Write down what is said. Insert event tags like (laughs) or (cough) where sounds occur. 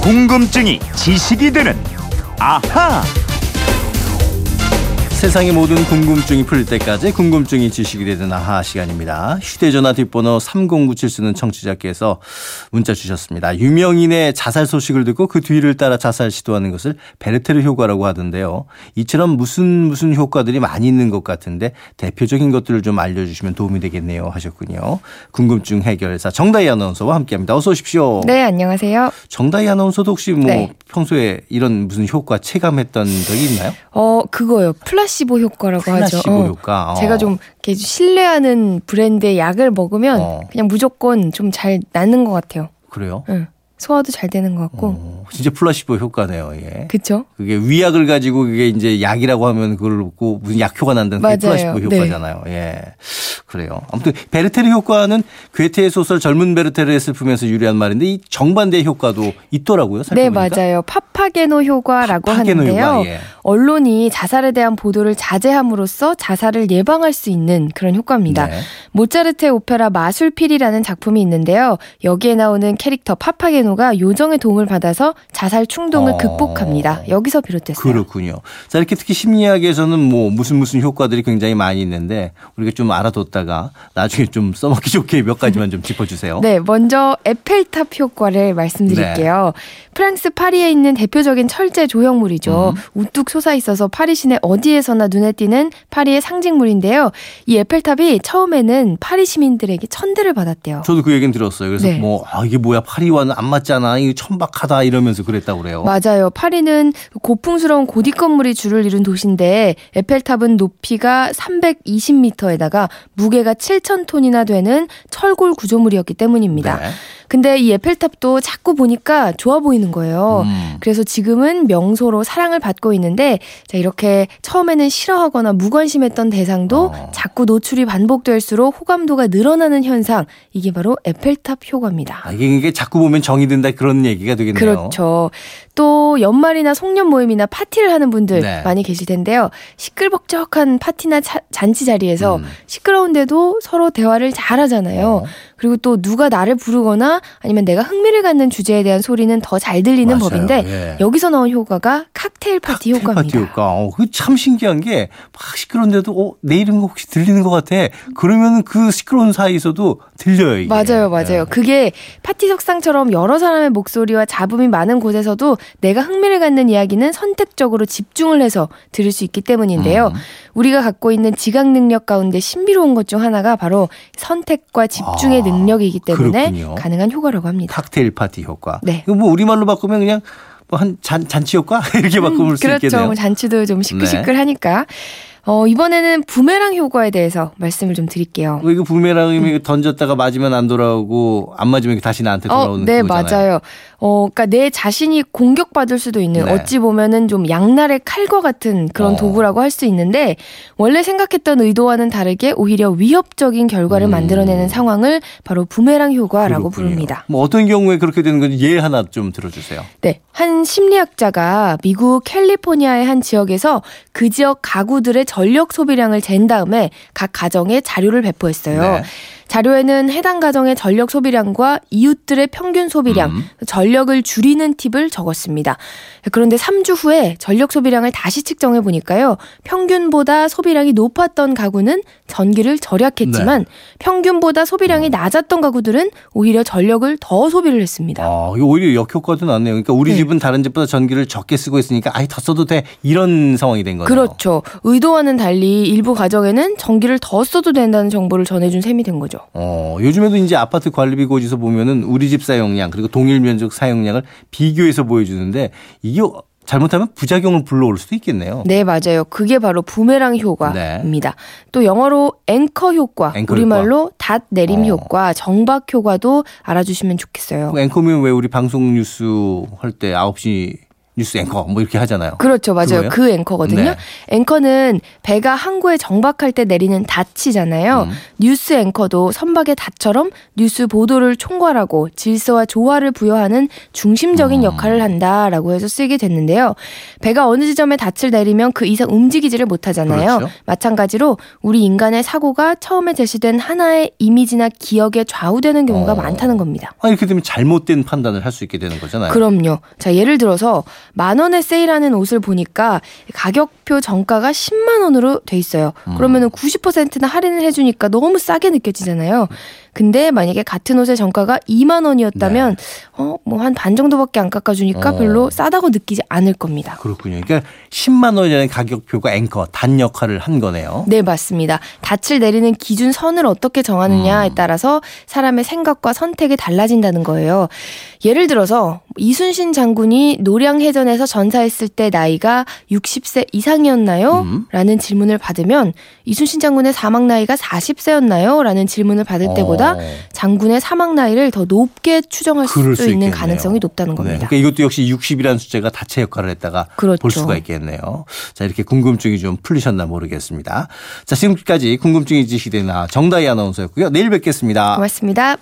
궁금증이 지식이 되는 아하. 세상의 모든 궁금증이 풀릴 때까지 궁금증이 지식이 되는 아하 시간입니다. 휴대전화 뒷번호 3097 쓰는 청취자께서 문자 주셨습니다. 유명인의 자살 소식을 듣고 그 뒤를 따라 자살 시도하는 것을 베르테르 효과라고 하던데요. 이처럼 무슨 무슨 효과들이 많이 있는 것 같은데 대표적인 것들을 좀 알려주시면 도움이 되겠네요 하셨군요. 궁금증 해결사 정다희 아나운서와 함께합니다. 어서 오십시오. 네, 안녕하세요. 정다희 아나운서도 혹시 뭐 네. 평소에 이런 무슨 효과 체감했던 적이 있나요? 어, 그거요. 플라시보 효과라고 하죠. 플라시보 어. 효과. 어. 제가 좀 이렇게 신뢰하는 브랜드의 약을 먹으면 어. 그냥 무조건 좀 잘 낫는 것 같아요. 그래요? 응. 소화도 잘 되는 것 같고. 어, 진짜 플라시보 효과네요. 예. 그쵸? 그게 위약을 가지고 그게 이제 약이라고 하면 그걸 먹고 무슨 약효가 난다는 게. 플라시보 네. 효과잖아요. 예. 그래요. 아무튼 베르테르 효과는 괴테의 소설 젊은 베르테르의 슬픔에서 유래한 말인데 이 정반대 효과도 있더라고요. 네, 살펴보니까. 맞아요. 파파게노 효과라고 파파게노 하는데요. 효과, 예. 언론이 자살에 대한 보도를 자제함으로써 자살을 예방할 수 있는 그런 효과입니다. 네. 모차르트의 오페라 마술피리라는 작품이 있는데요. 여기에 나오는 캐릭터 파파게노가 요정의 도움을 받아서 자살 충동을 어. 극복합니다. 여기서 비롯됐어요. 그렇군요. 자, 이렇게 특히 심리학에서는 뭐 무슨 무슨 효과들이 굉장히 많이 있는데 우리가 좀 알아뒀다 가 나중에 좀 써먹기 좋게 몇 가지만 좀 짚어주세요. 네, 먼저 에펠탑 효과를 말씀드릴게요. 프랑스 파리에 있는 대표적인 철제 조형물이죠. 우뚝 솟아 있어서 파리 시내 어디에서나 눈에 띄는 파리의 상징물인데요. 이 에펠탑이 처음에는 파리 시민들에게 천대를 받았대요. 저도 그 얘기는 들었어요. 그래서 네. 뭐, 아, 이게 뭐야, 파리와는 안 맞잖아. 이게 천박하다. 이러면서 그랬다고 그래요. 맞아요. 파리는 고풍스러운 고딕 건물이 주를 이룬 도시인데 에펠탑은 높이가 320m에다가 무게 가 7,000톤이나 되는 철골 구조물이었기 때문입니다. 네. 근데 이 에펠탑도 자꾸 보니까 좋아 보이는 거예요. 음. 그래서 지금은 명소로 사랑을 받고 있는데 자 이렇게 처음에는 싫어하거나 무관심했던 대상도 어. 자꾸 노출이 반복될수록 호감도가 늘어나는 현상 이게 바로 에펠탑 효과입니다. 아, 이게, 이게 자꾸 보면 정이 든다 그런 얘기가 되겠네요. 그렇죠. 또 연말이나 송년 모임이나 파티를 하는 분들 네. 많이 계실 텐데요. 시끌벅적한 파티나 차- 잔치 자리에서 음. 시끄러운데도 서로 대화를 잘 하잖아요. 어. 그리고 또 누가 나를 부르거나 아니면 내가 흥미를 갖는 주제에 대한 소리는 더 잘 들리는 맞아요. 법인데 예. 여기서 나온 효과가 칵테일 파티 칵테일 효과입니다. 파티 효과. 어, 그참 신기한 게 막 시끄러운데도 어, 내 이름 혹시 들리는 것 같아. 그러면 그 시끄러운 사이에서도 들려요. 이게. 맞아요, 맞아요. 예. 그게 파티 석상처럼 여러 사람의 목소리와 잡음이 많은 곳에서도 내가 흥미를 갖는 이야기는 선택적으로 집중을 해서 들을 수 있기 때문인데요. 음. 우리가 갖고 있는 지각 능력 가운데 신비로운 것 중 하나가 바로 선택과 집중의 아, 능력이기 때문에 그렇군요. 가능한 효과라고 합니다. 칵테일 파티 효과. 네. 이거 뭐 우리말로 바꾸면 그냥 뭐한 잔, 잔치 효과 (laughs) 이렇게 바꾸면 수 그렇죠. 있겠네요. 뭐 잔치도 좀 시끌시끌하니까. 어, 이번에는 부메랑 효과에 대해서 말씀을 좀 드릴게요. 뭐 이거 부메랑이 던졌다가 맞으면 안 돌아오고 안 맞으면 다시 나한테 돌아오는 어, 네, 그거잖아요. 맞아요. 어, 그러니까 내 자신이 공격받을 수도 있는 네. 어찌 보면은 좀 양날의 칼과 같은 그런 어. 도구라고 할 수 있는데 원래 생각했던 의도와는 다르게 오히려 위협적인 결과를 음. 만들어내는 상황을 바로 부메랑 효과라고 그렇군요. 부릅니다. 뭐 어떤 경우에 그렇게 되는 건지 예 하나 좀 들어주세요. 네. 한 심리학자가 미국 캘리포니아의 한 지역에서 그 지역 가구들의 전력 소비량을 잰 다음에 각 가정에 자료를 배포했어요. 네. 자료에는 해당 가정의 전력 소비량과 이웃들의 평균 소비량, 음. 전력을 줄이는 팁을 적었습니다. 그런데 3주 후에 전력 소비량을 다시 측정해 보니까요. 평균보다 소비량이 높았던 가구는 전기를 절약했지만 네. 평균보다 소비량이 낮았던 가구들은 오히려 전력을 더 소비를 했습니다. 아, 오히려 역효과도 났네요. 그러니까 우리 네. 집은 다른 집보다 전기를 적게 쓰고 있으니까 아이 더 써도 돼 이런 상황이 된 거네요. 그렇죠. 의도와는 달리 일부 가정에는 전기를 더 써도 된다는 정보를 전해준 셈이 된 거죠. 어, 요즘에도 이제 아파트 관리비 고지서 보면은 우리 집 사용량 그리고 동일 면적 사용량을 비교해서 보여주는데 이게 잘못하면 부작용을 불러올 수도 있겠네요. 네, 맞아요. 그게 바로 부메랑 효과입니다. 또 영어로 앵커 효과, 앵커 우리말로 닷 내림 어. 효과, 정박 효과도 알아주시면 좋겠어요. 앵커면 왜 우리 방송 뉴스 할 때 9시 뉴스 앵커 뭐 이렇게 하잖아요. 그렇죠. 맞아요. 그거예요? 그 앵커거든요. 네. 앵커는 배가 항구에 정박할 때 내리는 닻이잖아요. 음. 뉴스 앵커도 선박의 닻처럼 뉴스 보도를 총괄하고 질서와 조화를 부여하는 중심적인 음. 역할을 한다라고 해서 쓰이게 됐는데요. 배가 어느 지점에 닻을 내리면 그 이상 움직이지를 못하잖아요. 그렇죠. 마찬가지로 우리 인간의 사고가 처음에 제시된 하나의 이미지나 기억에 좌우되는 경우가 어. 많다는 겁니다. 아, 이렇게 되면 잘못된 판단을 할 수 있게 되는 거잖아요. 그럼요. 자, 예를 들어서 만 원에 세일하는 옷을 보니까 가격표 정가가 10만 원으로 돼 있어요. 음. 그러면은 90%나 할인을 해 주니까 너무 싸게 느껴지잖아요. 근데 만약에 같은 옷의 정가가 2만 원이었다면 어, 뭐 한 반 정도밖에 안 깎아 주니까 네. 어. 별로 싸다고 느끼지 않을 겁니다. 그렇군요. 그러니까 10만 원이라는 가격표가 앵커 단 역할을 한 거네요. 네, 맞습니다. 닻을 내리는 기준 선을 어떻게 정하느냐에 음. 따라서 사람의 생각과 선택이 달라진다는 거예요. 예를 들어서 이순신 장군이 노량해전에서 전사했을 때 나이가 60세 이상이었나요? 음. 라는 질문을 받으면 이순신 장군의 사망 나이가 40세였나요? 라는 질문을 받을 때보다 어. 장군의 사망 나이를 더 높게 추정할 수, 수 있는 있겠네요. 가능성이 높다는 네, 겁니다. 그러니까 이것도 역시 60이라는 숫자가 다체 역할을 했다가 그렇죠. 볼 수가 있겠네요. 자, 이렇게 궁금증이 좀 풀리셨나 모르겠습니다. 자, 지금까지 궁금증이 지시되나 정다희 아나운서였고요. 내일 뵙겠습니다. 고맙습니다.